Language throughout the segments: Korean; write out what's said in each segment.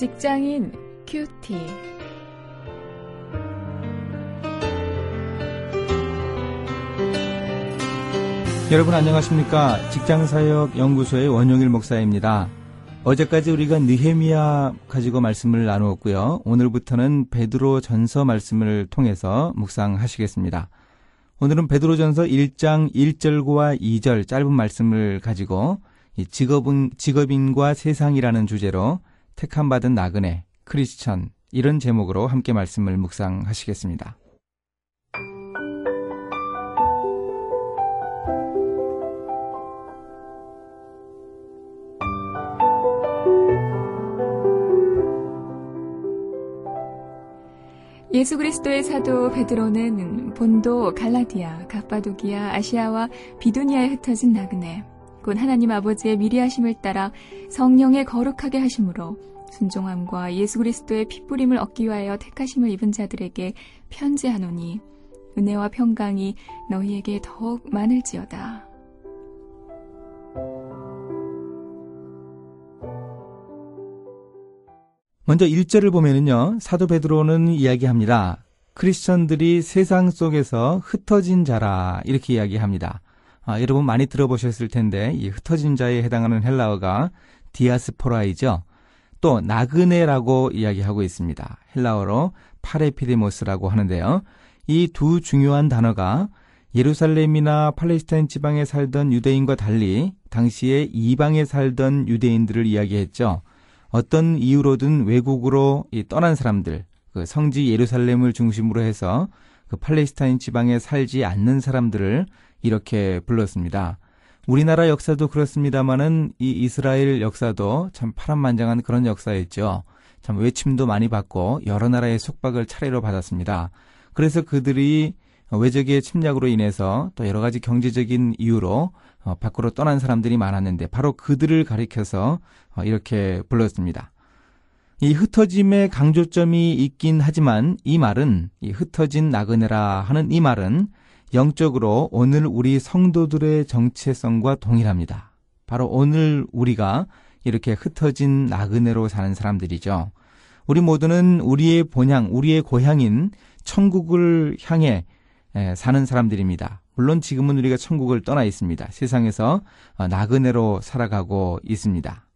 직장인 큐티. 여러분 안녕하십니까? 직장사역 연구소의 원용일 목사입니다. 어제까지 우리가 느헤미야 가지고 말씀을 나누었고요. 오늘부터는 베드로 전서 말씀을 통해서 묵상하시겠습니다. 오늘은 베드로 전서 1장 1절과 2절 짧은 말씀을 가지고 직업은, 직업인과 세상이라는 주제로 택함받은 나그네, 크리스천 이런 제목으로 함께 말씀을 묵상하시겠습니다. 예수 그리스도의 사도 베드로는 본도 갈라디아, 갑바도기아, 아시아와 비두니아에 흩어진 나그네, 곧 하나님 아버지의 미리 하심을 따라 성령의 거룩하게 하심으로 순종함과 예수 그리스도의 핏부림을 얻기 위하여 택하심을 입은 자들에게 편지하노니 은혜와 평강이 너희에게 더욱 많을지어다. 먼저 1절을 보면은요, 사도 베드로는 이야기합니다. 크리스천들이 세상 속에서 흩어진 자라, 이렇게 이야기합니다. 아, 여러분 많이 들어보셨을 텐데, 이 흩어진 자에 해당하는 헬라어가 디아스포라이죠. 또, 나그네라고 이야기하고 있습니다. 헬라어로 παρεπίδημος라고 하는데요. 이 두 중요한 단어가 예루살렘이나 팔레스타인 지방에 살던 유대인과 달리 당시에 이방에 살던 유대인들을 이야기했죠. 어떤 이유로든 외국으로 떠난 사람들, 그 성지 예루살렘을 중심으로 해서 그 팔레스타인 지방에 살지 않는 사람들을 이렇게 불렀습니다. 우리나라 역사도 그렇습니다만은 이 이스라엘 역사도 참 파란만장한 그런 역사였죠. 참 외침도 많이 받고 여러 나라의 속박을 차례로 받았습니다. 그래서 그들이 외적의 침략으로 인해서 또 여러 가지 경제적인 이유로 어, 밖으로 떠난 사람들이 많았는데 바로 그들을 가리켜서 어, 이렇게 불렀습니다. 이 흩어짐의 강조점이 있긴 하지만 이 말은 이 흩어진 나그네라 하는 이 말은 영적으로 오늘 우리 성도들의 정체성과 동일합니다. 바로 오늘 우리가 이렇게 흩어진 나그네로 사는 사람들이죠. 우리 모두는 우리의 본향, 우리의 고향인 천국을 향해 사는 사람들입니다. 물론 지금은 우리가 천국을 떠나 있습니다. 세상에서 어, 나그네로 살아가고 있습니다.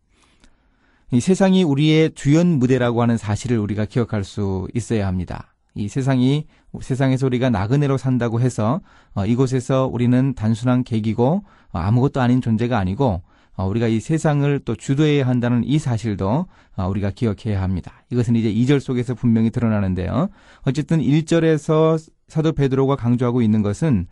이 세상이 우리의 주연 무대라고 하는 사실을 우리가 기억할 수 있어야 합니다. 이 세상이 세상에서 우리가 나그네로 산다고 해서 어, 이곳에서 우리는 단순한 객이고 어, 아무것도 아닌 존재가 아니고 어, 우리가 이 세상을 또 주도해야 한다는 이 사실도 어, 우리가 기억해야 합니다. 이것은 이제 2절 속에서 분명히 드러나는데요. 어쨌든 1절에서 사도 베드로가 강조하고 있는 것은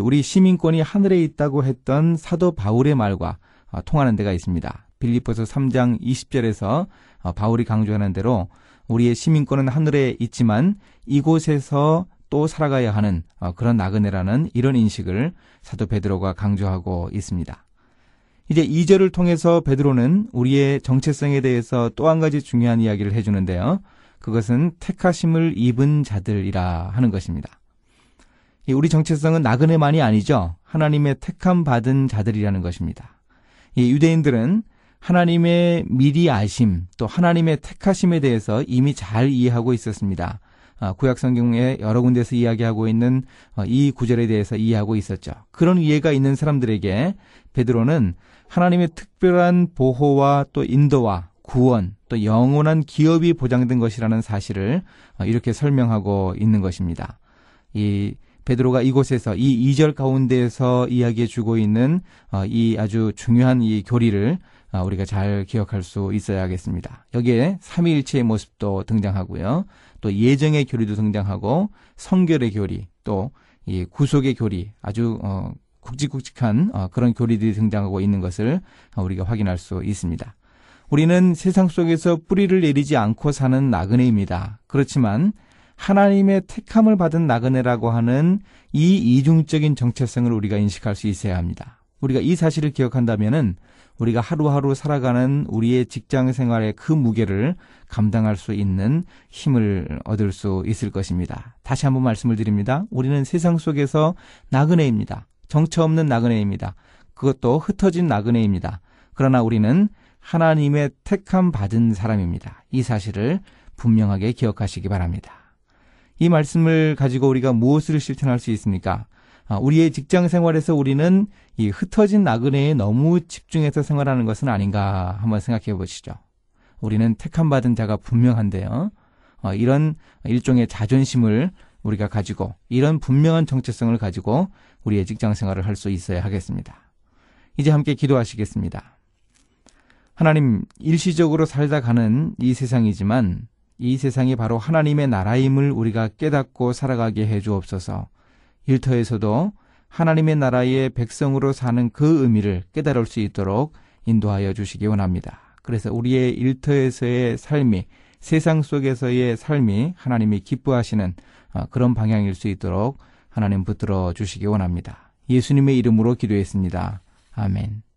우리 시민권이 하늘에 있다고 했던 사도 바울의 말과 어, 통하는 데가 있습니다. 빌리포스 3장 20절에서 바울이 강조하는 대로 우리의 시민권은 하늘에 있지만 이곳에서 또 살아가야 하는 그런 나그네라는 이런 인식을 사도 베드로가 강조하고 있습니다. 이제 2절을 통해서 베드로는 우리의 정체성에 대해서 또 한 가지 중요한 이야기를 해주는데요. 그것은 택하심을 입은 자들이라 하는 것입니다. 우리 정체성은 나그네만이 아니죠. 하나님의 택함 받은 자들이라는 것입니다. 이 유대인들은 하나님의 미리 아심, 또 하나님의 택하심에 대해서 이미 잘 이해하고 있었습니다. 아, 구약 성경에 여러 군데서 이야기하고 있는 어, 이 구절에 대해서 이해하고 있었죠. 그런 이해가 있는 사람들에게 베드로는 하나님의 특별한 보호와 또 인도와 구원 또 영원한 기업이 보장된 것이라는 사실을 어, 이렇게 설명하고 있는 것입니다. 이 베드로가 이곳에서 이 2절 가운데에서 이야기해 주고 있는 어, 이 아주 중요한 이 교리를 우리가 잘 기억할 수 있어야겠습니다. 여기에 삼위일체의 모습도 등장하고요. 또 예정의 교리도 등장하고 성결의 교리, 또 이 구속의 교리, 아주 어, 굵직굵직한 어, 그런 교리들이 등장하고 있는 것을 어, 우리가 확인할 수 있습니다. 우리는 세상 속에서 뿌리를 내리지 않고 사는 나그네입니다. 그렇지만 하나님의 택함을 받은 나그네라고 하는 이 이중적인 정체성을 우리가 인식할 수 있어야 합니다. 우리가 이 사실을 기억한다면은 우리가 하루하루 살아가는 우리의 직장 생활의 그 무게를 감당할 수 있는 힘을 얻을 수 있을 것입니다. 다시 한번 말씀을 드립니다. 우리는 세상 속에서 나그네입니다. 정처 없는 나그네입니다. 그것도 흩어진 나그네입니다. 그러나 우리는 하나님의 택함 받은 사람입니다. 이 사실을 분명하게 기억하시기 바랍니다. 이 말씀을 가지고 우리가 무엇을 실천할 수 있습니까? 아, 우리의 직장 생활에서 우리는 이 흩어진 나그네에 너무 집중해서 생활하는 것은 아닌가 한번 생각해 보시죠. 우리는 택함 받은 자가 분명한데요. 어, 이런 일종의 자존심을 우리가 가지고 이런 분명한 정체성을 가지고 우리의 직장 생활을 할 수 있어야 하겠습니다. 이제 함께 기도하시겠습니다. 하나님, 일시적으로 살다 가는 이 세상이지만 이 세상이 바로 하나님의 나라임을 우리가 깨닫고 살아가게 해 주옵소서. 일터에서도 하나님의 나라의 백성으로 사는 그 의미를 깨달을 수 있도록 인도하여 주시기 원합니다. 그래서 우리의 일터에서의 삶이 세상 속에서의 삶이 하나님이 기뻐하시는 어, 그런 방향일 수 있도록 하나님 붙들어 주시기 원합니다. 예수님의 이름으로 기도했습니다. 아멘.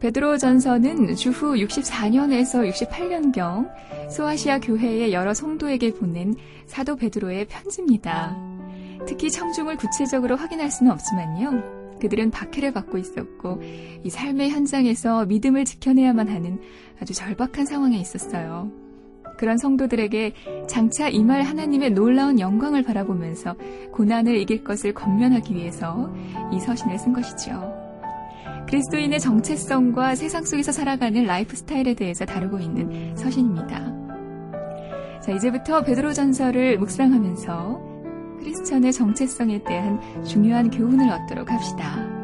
베드로 전서는 주후 64년에서 68년경 소아시아 교회의 여러 성도에게 보낸 사도 베드로의 편지입니다. 특히 청중을 구체적으로 확인할 수는 없지만요. 그들은 박해를 받고 있었고 이 삶의 현장에서 믿음을 지켜내야만 하는 아주 절박한 상황에 있었어요. 그런 성도들에게 장차 임할 하나님의 놀라운 영광을 바라보면서 고난을 이길 것을 권면하기 위해서 이 서신을 쓴 것이죠. 그리스도인의 정체성과 세상 속에서 살아가는 라이프 스타일에 대해서 다루고 있는 서신입니다. 자, 이제부터 베드로 전서를 묵상하면서 크리스천의 정체성에 대한 중요한 교훈을 얻도록 합시다.